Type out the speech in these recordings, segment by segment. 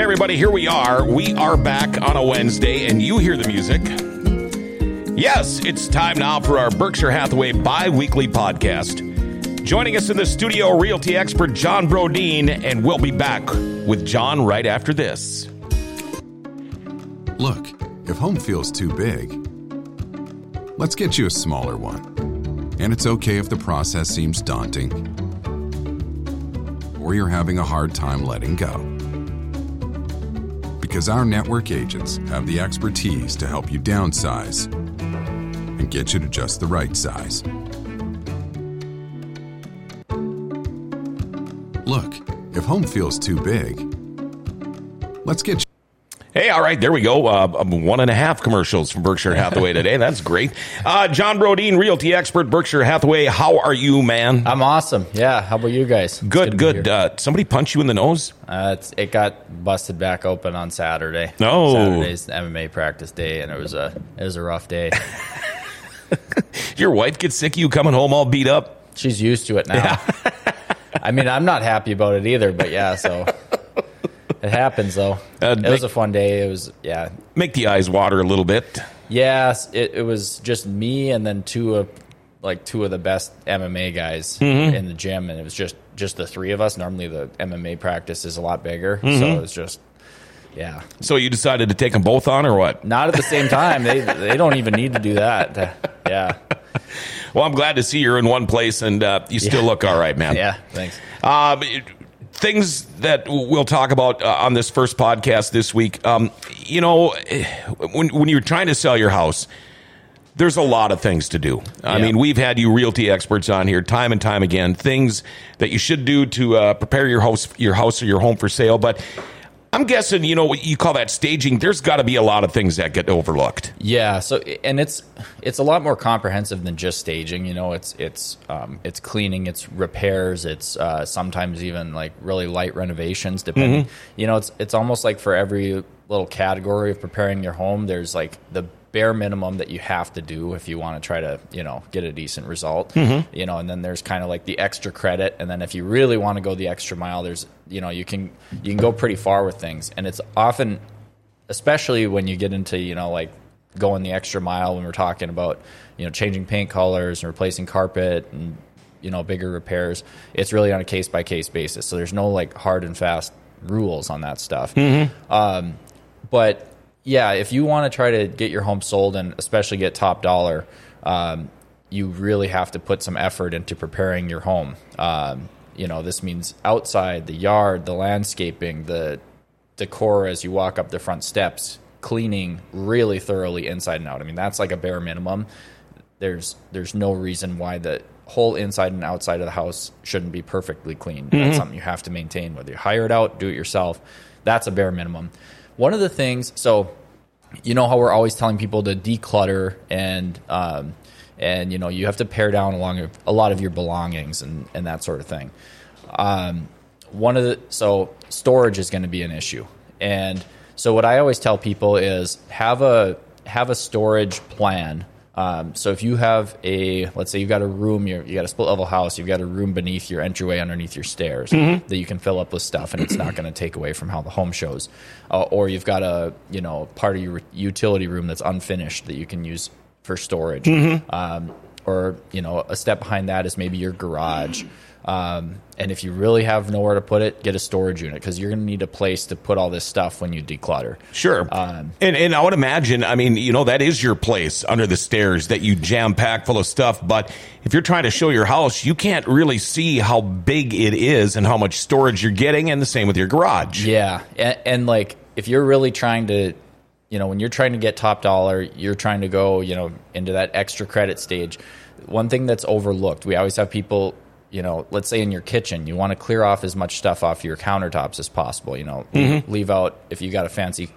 everybody. Here we are. We are back on a Wednesday, and you hear the music. Yes, it's time now for our Berkshire Hathaway bi weekly podcast. Joining us in the studio, realty expert John Broden, and we'll be back with John right after this. Look, if home feels too big, let's get you a smaller one. And it's okay if the process seems daunting or you're having a hard time letting go. Because our network agents have the expertise to help you downsize and get you to just the right size. Look, if home feels too big, let's get. Hey, all right, there we go. Uh, one and a half commercials from Berkshire Hathaway today. That's great. Uh, John Broden, realty expert, Berkshire Hathaway. How are you, man? I'm awesome. Yeah. How about you guys? It's good, good. Uh, somebody punch you in the nose? Uh, it got busted back open on Saturday. No. Saturday's MMA practice day, and it was a it was a rough day. Your wife gets sick of you coming home all beat up? She's used to it now. I mean, I'm not happy about it either, but yeah. So it happens though. Uh, it was a fun day. It was yeah. Make the eyes water a little bit. Yes, it, it was just me and then two of like two of the best MMA guys Mm-hmm. in the gym, and it was just just the three of us. Normally, the MMA practice is a lot bigger, Mm-hmm. so it was just yeah. So you decided to take them both on, or what? Not at the same time. they they don't even need to do that. Yeah, Well, I'm glad to see you're in one place and uh, you still Yeah. look all right, man. yeah. Thanks. Um, it- things that we'll talk about uh, on this first podcast this week. Um, you know, when when you're trying to sell your house, there's a lot of things to do. I Yeah. mean, we've had you realty experts on here time and time again. Things that you should do to uh, prepare your house, your house or your home for sale, but. I'm guessing, you know, what you call that staging. There's got to be a lot of things that get overlooked. Yeah. So and it's it's a lot more comprehensive than just staging. You know, it's it's um, it's cleaning, it's repairs, it's uh, sometimes even like really light renovations. Depending, you know, it's it's almost like for every little category of preparing your home, there's like the bare minimum that you have to do if you want to try to you know get a decent result. You know, and then there's kind of like the extra credit, and then if you really want to go the extra mile, there's you know you can you can go pretty far with things, and it's often especially when you get into you know like going the extra mile when we're talking about you know changing paint colors and replacing carpet and you know bigger repairs it's really on a case by case basis. So there's no like hard and fast rules on that stuff. Um, but yeah if you want to try to get your home sold and especially get top dollar um, you really have to put some effort into preparing your home um, you know this means outside the yard the landscaping the decor as you walk up the front steps, cleaning really thoroughly inside and out. I mean, that's like a bare minimum. There's there's no reason why the whole inside and outside of the house shouldn't be perfectly clean. That's something you have to maintain, whether you hire it out, do it yourself. That's a bare minimum. One of the things, so you know how we're always telling people to declutter and um, and you know you have to pare down along a lot of your belongings and and that sort of thing. Um, one of the so storage is going to be an issue. And so what i always tell people is have a have a storage plan um, so if you have a let's say you've got a room you're, you got a split level house you've got a room beneath your entryway underneath your stairs that you can fill up with stuff and it's not going to take away from how the home shows. Uh, or you've got a you know part of your utility room that's unfinished that you can use for storage. Um, or you know a step behind that is maybe your garage um, and if you really have nowhere to put it get a storage unit because you're going to need a place to put all this stuff when you declutter Sure. Um, and and I would imagine, I mean, you know, that is your place under the stairs that you jam pack full of stuff. But if you're trying to show your house, you can't really see how big it is and how much storage you're getting, and the same with your garage. Yeah, and, and like if you're really trying to, you know, when you're trying to get top dollar, you're trying to go, you know, into that extra credit stage. One thing that's overlooked, we always have people, you know, let's say in your kitchen, you want to clear off as much stuff off your countertops as possible. You know, leave out if you got a fancy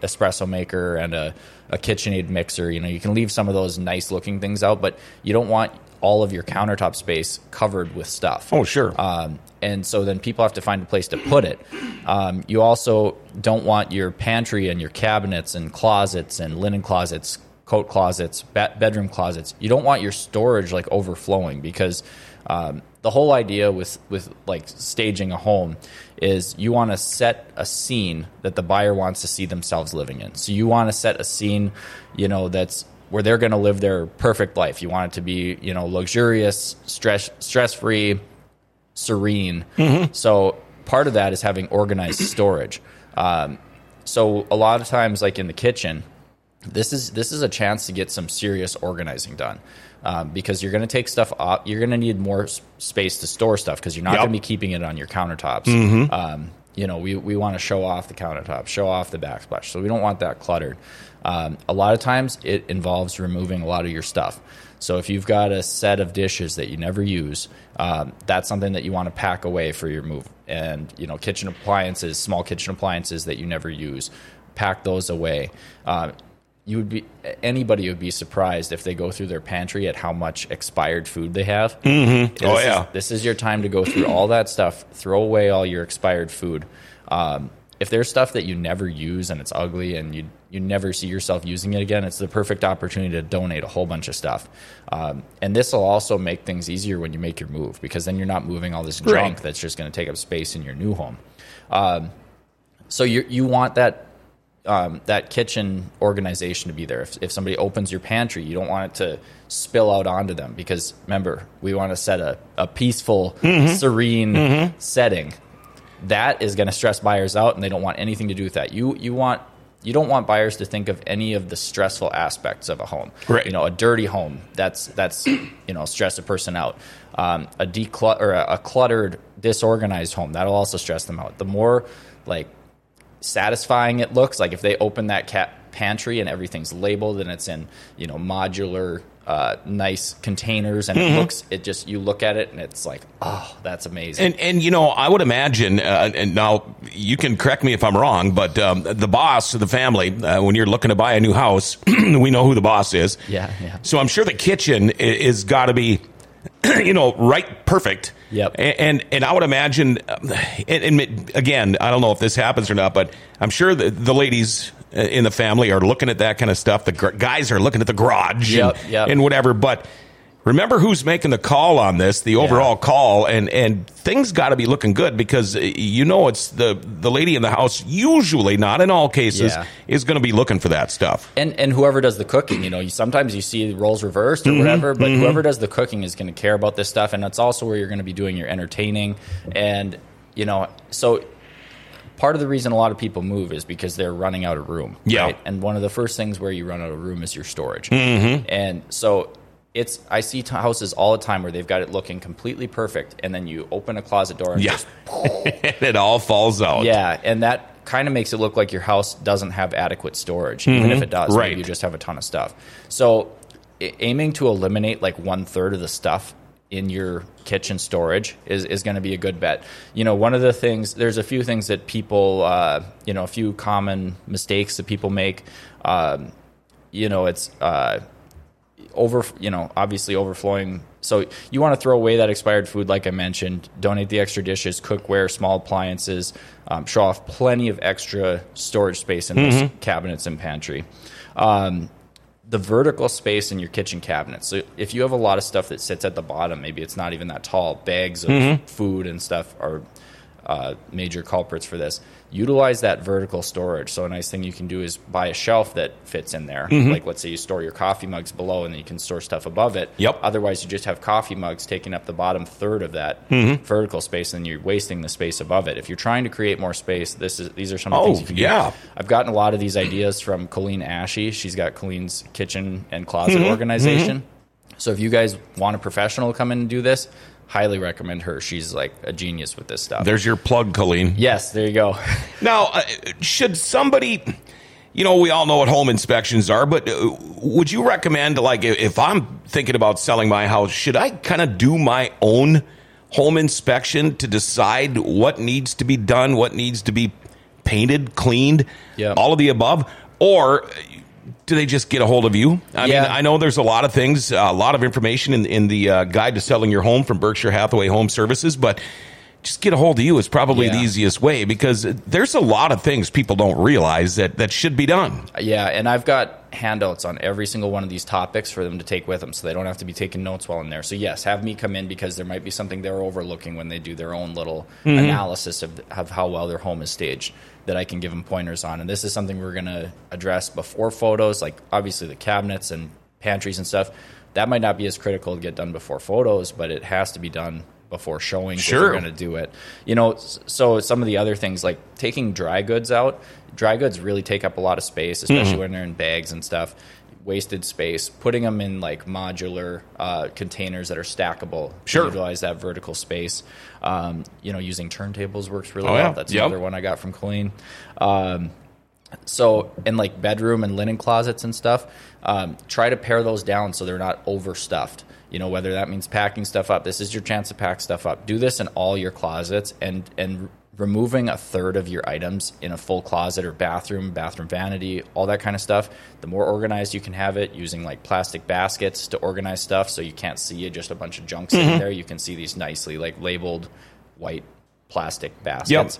espresso maker and a, a KitchenAid mixer. You know, you can leave some of those nice looking things out, but you don't want all of your countertop space covered with stuff. Oh, sure. Um, and so then people have to find a place to put it. Um, you also don't want your pantry and your cabinets and closets and linen closets, coat closets, be- bedroom closets. You don't want your storage like overflowing because Um, the whole idea with with like staging a home is you want to set a scene that the buyer wants to see themselves living in. So you want to set a scene, you know, that's where they're going to live their perfect life. You want it to be, you know, luxurious, stress stress free, serene. So part of that is having organized storage. Um, so a lot of times, like in the kitchen, this is this is a chance to get some serious organizing done um, because you're going to take stuff off. You're going to need more s- space to store stuff because you're not Yep. going to be keeping it on your countertops. Um, you know, we, we want to show off the countertops, show off the backsplash, so we don't want that cluttered. Um, a lot of times, it involves removing a lot of your stuff. So if you've got a set of dishes that you never use, um, that's something that you want to pack away for your move. And you know, kitchen appliances, small kitchen appliances that you never use, pack those away. Um, you would be anybody would be surprised if they go through their pantry at how much expired food they have. Mm-hmm. Oh, yeah. this is your time to go through all that stuff. Throw away all your expired food. Um, if there's stuff that you never use and it's ugly and you you never see yourself using it again, it's the perfect opportunity to donate a whole bunch of stuff. Um, and this will also make things easier when you make your move because then you're not moving all this junk Right. that's just going to take up space in your new home. Um, so you you want that um, that kitchen organization to be there. If, if somebody opens your pantry, you don't want it to spill out onto them because remember, we want to set a, a peaceful, serene setting. That is going to stress buyers out, and they don't want anything to do with that. You you want you don't want buyers to think of any of the stressful aspects of a home. Right. You know, a dirty home that's that's you know stress a person out. Um, a declut or a, a cluttered, disorganized home that'll also stress them out. The more like satisfying it looks like if they open that cat pantry and everything's labeled and it's in you know modular uh, nice containers and Mm-hmm. it looks it just you look at it and it's like oh that's amazing And and you know, I would imagine, uh, and now you can correct me if I'm wrong, but um, the boss of the family, uh, when you're looking to buy a new house, we know who the boss is. Yeah, yeah. So I'm sure the kitchen i- is got to be, you know, right, perfect. Yep. A- And and I would imagine, um, and, and again, I don't know if this happens or not, but I'm sure the, the ladies uh, in the family are looking at that kind of stuff. The gr- guys are looking at the garage Yep, and, yep. and whatever, but. Remember who's making the call on this, the overall call, and and things got to be looking good because uh, you know it's the the lady in the house. Usually, not in all cases, Yeah. is going to be looking for that stuff. and and whoever does the cooking, you know, you, sometimes you see roles reversed or Mm-hmm. whatever, but whoever does the cooking is going to care about this stuff, and that's also where you're going to be doing your entertaining, and you know, so part of the reason a lot of people move is because they're running out of room. Yeah. and one of the first things where you run out of room is your storage, mm-hmm. and so. It's I see t- houses all the time where they've got it looking completely perfect, and then you open a closet door and Yeah, just and it all falls out. yeah, and that kind of makes it look like your house doesn't have adequate storage, even if it does. Mm-hmm. Right. Maybe you just have a ton of stuff. So, aiming to eliminate like one third of the stuff in your kitchen storage is, is going to be a good bet. You know, one of the things, there's a few things that people, uh, you know, a few common mistakes that people make. Um, you know, it's uh, over you know obviously overflowing. So you want to throw away that expired food like i mentioned donate the extra dishes cookware small appliances um, show off plenty of extra storage space in those cabinets and pantry. Um, the vertical space in your kitchen cabinets so if you have a lot of stuff that sits at the bottom maybe it's not even that tall bags of food and stuff are uh, major culprits for this. Utilize that vertical storage. So a nice thing you can do is buy a shelf that fits in there. Mm-hmm. Like let's say you store your coffee mugs below, and then you can store stuff above it. Yep. Otherwise, you just have coffee mugs taking up the bottom third of that mm-hmm. vertical space, and you're wasting the space above it. If you're trying to create more space, this is these are some of the Oh, things you can yeah. do. I've gotten a lot of these ideas from Colleen Ashy. She's got Colleen's kitchen and closet mm-hmm. organization. So if you guys want a professional to come in and do this, highly recommend her. She's like a genius with this stuff. There's your plug, Colleen. Yes, there you go. Now, uh, should somebody, you know, we all know what home inspections are, but uh, would you recommend, like, if- if I'm thinking about selling my house, should I kind of do my own home inspection to decide what needs to be done, what needs to be painted, cleaned, Yeah. all of the above? Or do they just get a hold of you? I Yeah. mean, I know there's a lot of things, a lot of information in, in the uh, guide to selling your home from Berkshire Hathaway Home Services, but just get a hold of you is probably the easiest way because there's a lot of things people don't realize that, that should be done. Yeah, and I've got handouts on every single one of these topics for them to take with them so they don't have to be taking notes while in there. So, yes, have me come in because there might be something they're overlooking when they do their own little mm-hmm. analysis of, of how well their home is staged that I can give them pointers on. And this is something we're going to address before photos, like obviously the cabinets and pantries and stuff. That might not be as critical to get done before photos, but it has to be done before showing. Sure. we're going to do it. You know, so some of the other things like taking dry goods out. Dry goods really take up a lot of space, especially when they're in bags and stuff. Wasted space. Putting them in like modular uh, containers that are stackable. Sure. Utilize that vertical space. Um, you know, using turntables works really Oh, yeah. well. That's Yep. another one I got from Colleen. Um, so in like bedroom and linen closets and stuff, um, try to pare those down so they're not overstuffed. You know, whether that means packing stuff up. This is your chance to pack stuff up. Do this in all your closets and and removing a third of your items in a full closet or bathroom, bathroom vanity, all that kind of stuff. The more organized you can have it, using like plastic baskets to organize stuff, so you can't see just a bunch of junk sitting mm-hmm. there. You can see these nicely like labeled white plastic baskets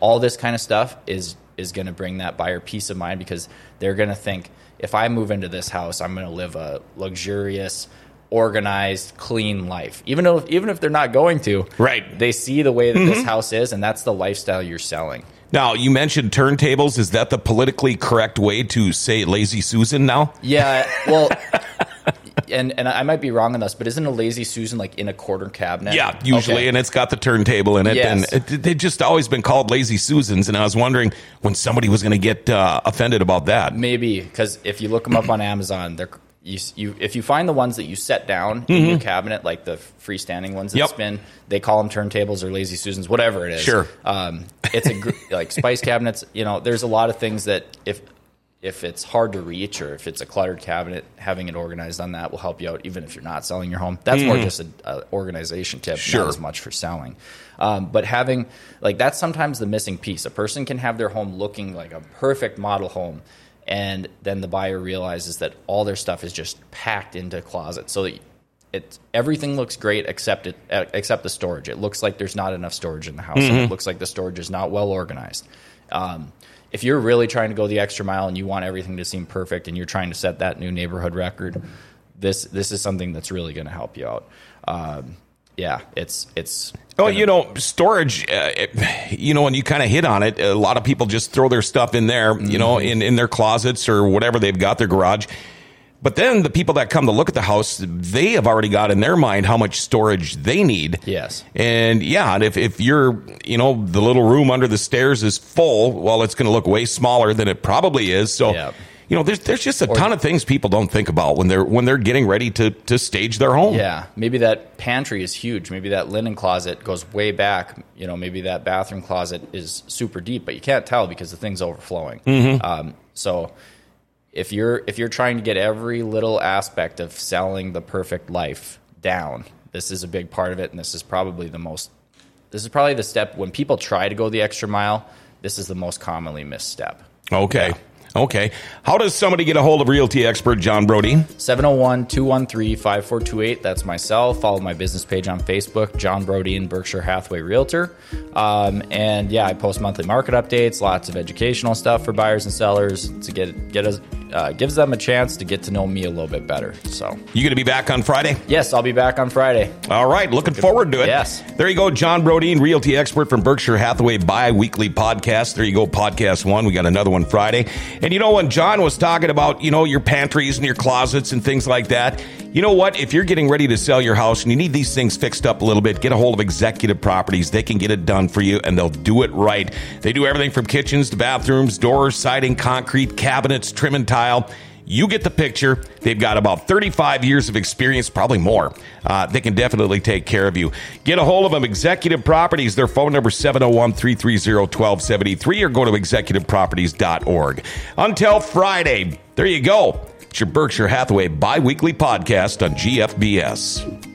all this kind of stuff is is going to bring that buyer peace of mind because they're going to think if I move into this house, I'm going to live a luxurious, organized, clean life. Even though even if they're not going to, Right. They see the way that this house is, and that's the lifestyle you're selling. Now, you mentioned turntables. Is that the politically correct way to say Lazy Susan now? Yeah, well. And, and I might be wrong on this, but isn't a lazy Susan like in a corner cabinet? Yeah, usually, Okay. and it's got the turntable in it, Yes. and it, they've just always been called lazy susans. And I was wondering when somebody was going to get uh, offended about that. Maybe because if you look them up on Amazon, they're you, you if you find the ones that you set down in your cabinet, like the freestanding ones that Yep. spin, they call them turntables or lazy susans, whatever it is. Sure. um, it's a gr- like spice cabinets. You know, there's a lot of things that if if it's hard to reach or if it's a cluttered cabinet, having it organized on that will help you out, even if you're not selling your home. That's more just an organization tip, Sure. not as much for selling. Um, but having like that's sometimes the missing piece. A person can have their home looking like a perfect model home, and then the buyer realizes that all their stuff is just packed into closets. So it everything looks great except it except the storage. It looks like there's not enough storage in the house, and it looks like the storage is not well organized. Um, if you're really trying to go the extra mile and you want everything to seem perfect, and you're trying to set that new neighborhood record, this this is something that's really going to help you out. Um, yeah, it's it's. Oh, you know, storage. Uh, it- you know, when you kind of hit on it, a lot of people just throw their stuff in there. You know, in in their closets or whatever they've got their garage. But then the people that come to look at the house, they have already got in their mind how much storage they need. Yes. And yeah, and if, if you're, you know, the little room under the stairs is full, well, it's going to look way smaller than it probably is. So, Yeah. You know, there's there's just a ton of things people don't think about when they're when they're getting ready to to stage their home. Yeah, maybe that pantry is huge. Maybe that linen closet goes way back. You know, maybe that bathroom closet is super deep, but you can't tell because the thing's overflowing. Um, so if you're if you're trying to get every little aspect of selling the perfect life down, this is a big part of it, and this is probably the most. This is probably the step when people try to go the extra mile. This is the most commonly missed step. Okay. Okay. How does somebody get a hold of realty expert John Broden? 701 213 5428. That's myself. Follow my business page on Facebook, John Broden and Berkshire Hathaway Realtor. Um, and yeah, I post monthly market updates, lots of educational stuff for buyers and sellers to get get us uh, gives them a chance to get to know me a little bit better. So You going to be back on Friday? yes, I'll be back on Friday. All right, looking forward to it. Yes. There you go, John Broden, realty expert from Berkshire Hathaway bi-weekly podcast. There you go, podcast one. We got another one Friday. And you know, when John was talking about, you know, your pantries and your closets and things like that, you know what? If you're getting ready to sell your house and you need these things fixed up a little bit, get a hold of Executive Properties. They can get it done for you and they'll do it right. They do everything from kitchens to bathrooms, doors, siding, concrete, cabinets, trim and tile. You get the picture. They've got about 35 years of experience, probably more. Uh, they can definitely take care of you. Get a hold of them, Executive Properties. Their phone number 701 330 1273 or go to executiveproperties.org. Until Friday, there you go. It's your Berkshire Hathaway bi weekly podcast on GFBS.